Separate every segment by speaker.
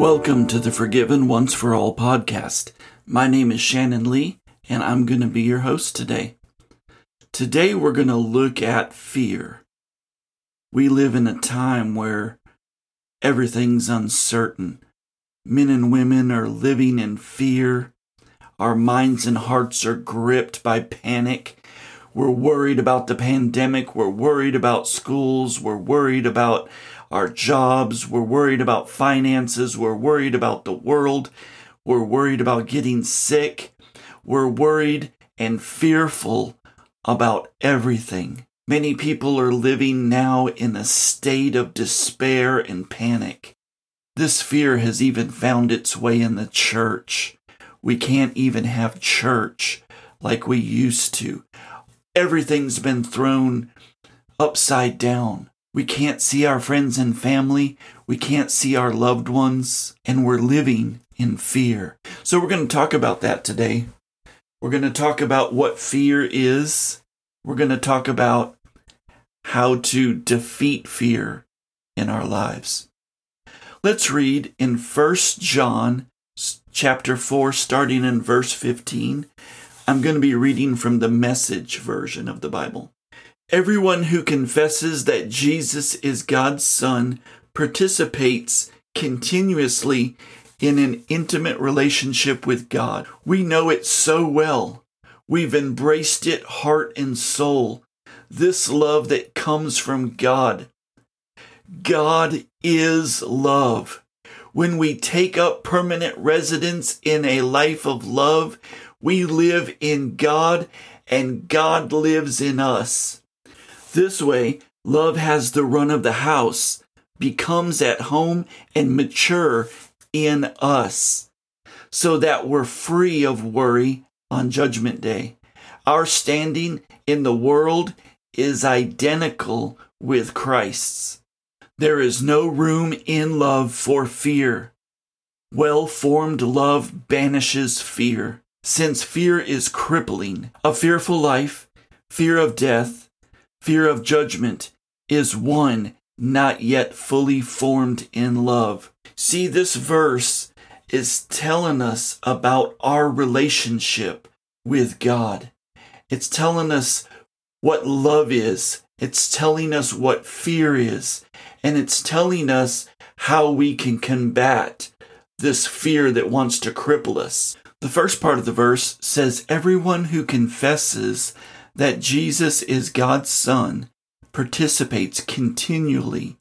Speaker 1: Welcome to the Forgiven Once for All podcast. My name is Shannon Lee, and I'm going to be your host today. Today, we're going to look at fear. We live in a time where everything's uncertain. Men and women are living in fear. Our minds and hearts are gripped by panic. We're worried about the pandemic. We're worried about schools. We're worried about our jobs. We're worried about finances. We're worried about the world. We're worried about getting sick. We're worried and fearful about everything. Many people are living now in a state of despair and panic. This fear has even found its way in the church. We can't even have church like we used to. Everything's been thrown upside down. We can't see our friends and family. We can't see our loved ones, and we're living in fear. So, we're going to talk about that today. We're going to talk about what fear is. We're going to talk about how to defeat fear in our lives. Let's read in 1 John chapter 4 starting in verse 15. I'm going to be reading from the message version of the Bible. Everyone who confesses that Jesus is God's Son participates continuously in an intimate relationship with God. We know it so well. We've embraced it heart and soul. This love that comes from God. God is love. When we take up permanent residence in a life of love, we live in God and God lives in us. This way, love has the run of the house, becomes at home and mature in us, so that we're free of worry on Judgment Day. Our standing in the world is identical with Christ's. There is no room in love for fear. Well formed love banishes fear, since fear is crippling. A fearful life, fear of death, Fear of judgment is one not yet fully formed in love. See, this verse is telling us about our relationship with God. It's telling us what love is. It's telling us what fear is. And it's telling us how we can combat this fear that wants to cripple us. The first part of the verse says, Everyone who confesses that Jesus is God's Son participates continually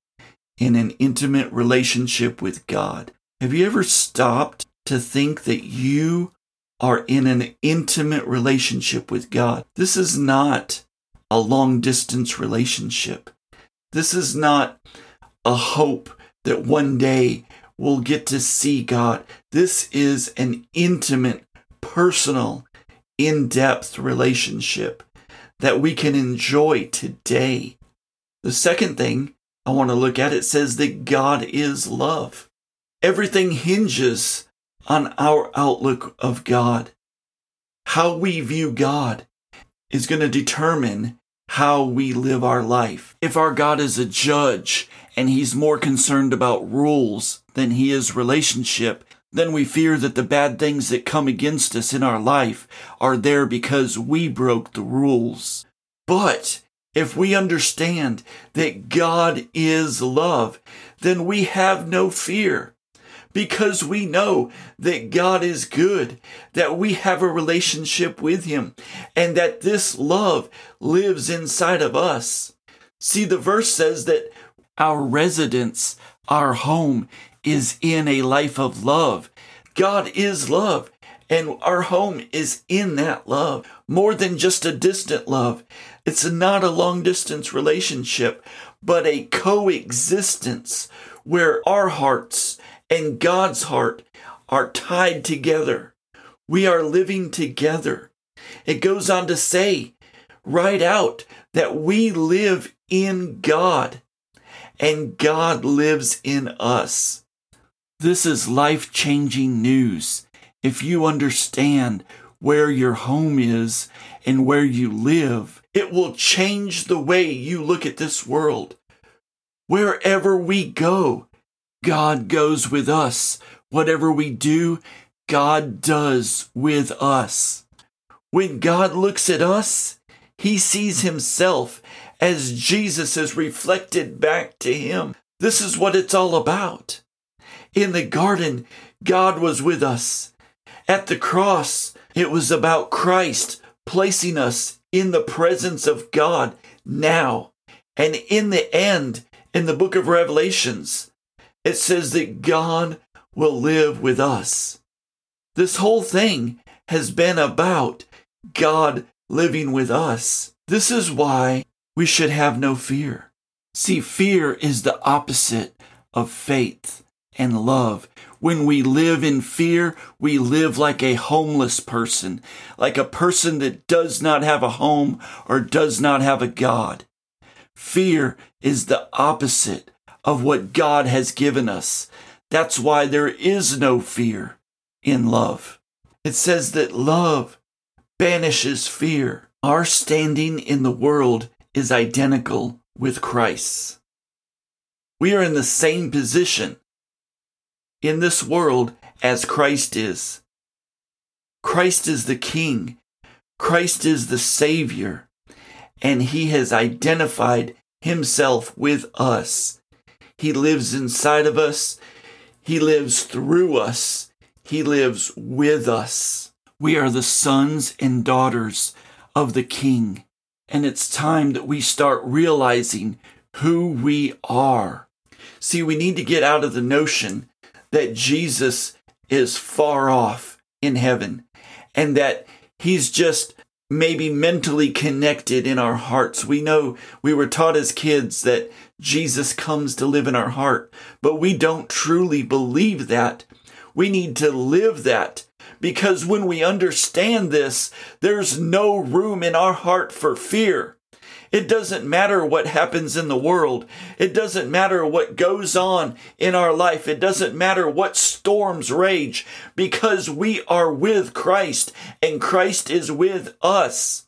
Speaker 1: in an intimate relationship with God. Have you ever stopped to think that you are in an intimate relationship with God? This is not a long distance relationship. This is not a hope that one day we'll get to see God. This is an intimate, personal, in depth relationship that we can enjoy today. The second thing I want to look at it says that God is love. Everything hinges on our outlook of God. How we view God is going to determine how we live our life. If our God is a judge and he's more concerned about rules than he is relationship, then we fear that the bad things that come against us in our life are there because we broke the rules. But if we understand that God is love, then we have no fear because we know that God is good, that we have a relationship with Him, and that this love lives inside of us. See, the verse says that our residence, our home, is in a life of love. God is love, and our home is in that love, more than just a distant love. It's not a long distance relationship, but a coexistence where our hearts and God's heart are tied together. We are living together. It goes on to say right out that we live in God and God lives in us. This is life changing news. If you understand where your home is and where you live, it will change the way you look at this world. Wherever we go, God goes with us. Whatever we do, God does with us. When God looks at us, he sees himself as Jesus is reflected back to him. This is what it's all about. In the garden, God was with us. At the cross, it was about Christ placing us in the presence of God now. And in the end, in the book of Revelations, it says that God will live with us. This whole thing has been about God living with us. This is why we should have no fear. See, fear is the opposite of faith and love. When we live in fear, we live like a homeless person, like a person that does not have a home or does not have a God. Fear is the opposite of what God has given us. That's why there is no fear in love. It says that love banishes fear. Our standing in the world is identical with Christ's. We are in the same position in this world as Christ is. Christ is the King. Christ is the Savior. And He has identified Himself with us. He lives inside of us. He lives through us. He lives with us. We are the sons and daughters of the King. And it's time that we start realizing who we are. See, we need to get out of the notion that Jesus is far off in heaven and that he's just maybe mentally connected in our hearts. We know we were taught as kids that Jesus comes to live in our heart, but we don't truly believe that. We need to live that because when we understand this, there's no room in our heart for fear. It doesn't matter what happens in the world. It doesn't matter what goes on in our life. It doesn't matter what storms rage because we are with Christ and Christ is with us.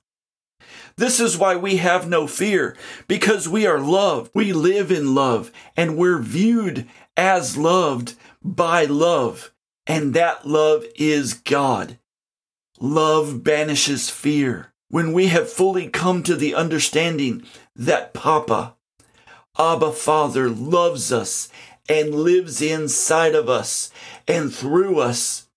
Speaker 1: This is why we have no fear because we are loved. We live in love and we're viewed as loved by love. And that love is God. Love banishes fear when we have fully come to the understanding that Papa, Abba Father, loves us and lives inside of us and through us,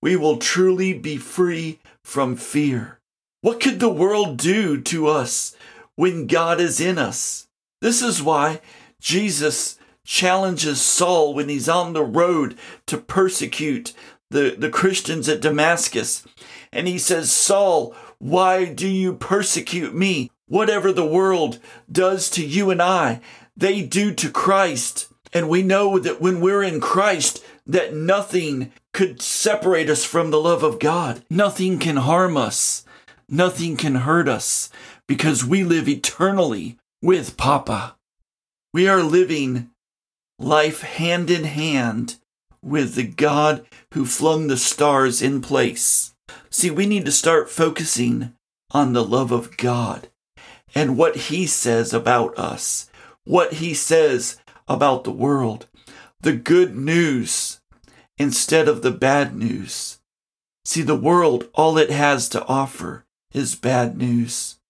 Speaker 1: we will truly be free from fear. What could the world do to us when God is in us? This is why Jesus challenges Saul when he's on the road to persecute the, the Christians at Damascus. And he says, Saul, why do you persecute me? Whatever the world does to you and I, they do to Christ. And we know that when we're in Christ, that nothing could separate us from the love of God. Nothing can harm us. Nothing can hurt us because we live eternally with Papa. We are living life hand in hand with the God who flung the stars in place. See, we need to start focusing on the love of God and what He says about us, what He says about the world, the good news instead of the bad news. See, the world, all it has to offer is bad news.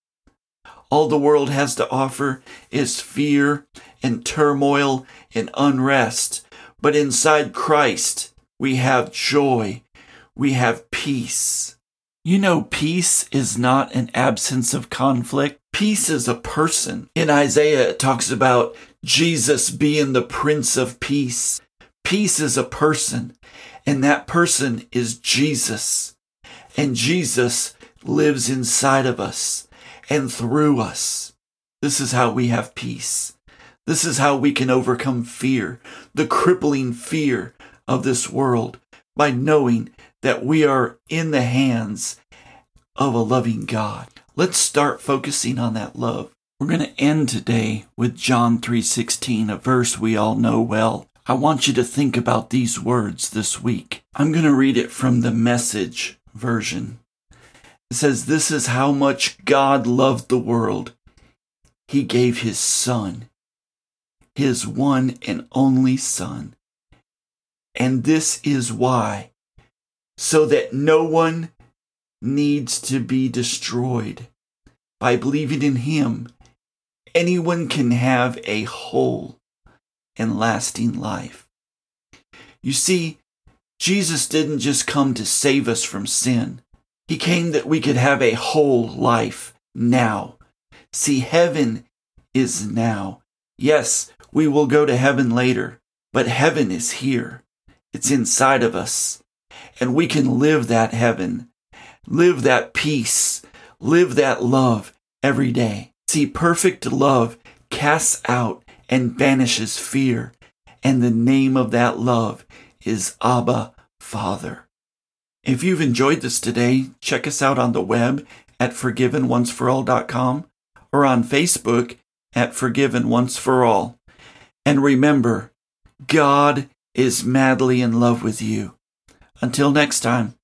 Speaker 1: All the world has to offer is fear and turmoil and unrest. But inside Christ, we have joy we have peace. You know, peace is not an absence of conflict. Peace is a person. In Isaiah, it talks about Jesus being the Prince of Peace. Peace is a person, and that person is Jesus. And Jesus lives inside of us and through us. This is how we have peace. This is how we can overcome fear, the crippling fear of this world, by knowing that we are in the hands of a loving God. Let's start focusing on that love. We're going to end today with John 3:16, a verse we all know well. I want you to think about these words this week. I'm going to read it from the message version. It says, This is how much God loved the world. He gave his Son, his one and only Son, And this is why. So that no one needs to be destroyed. By believing in Him, anyone can have a whole and lasting life. You see, Jesus didn't just come to save us from sin. He came that we could have a whole life now. See, heaven is now. Yes, we will go to heaven later, but heaven is here. It's inside of us. And we can live that heaven, live that peace, live that love every day. See, perfect love casts out and banishes fear. And the name of that love is Abba Father. If you've enjoyed this today, check us out on the web at forgivenonceforall.com or on Facebook at Forgiven Once for All. And remember, God is madly in love with you. Until next time.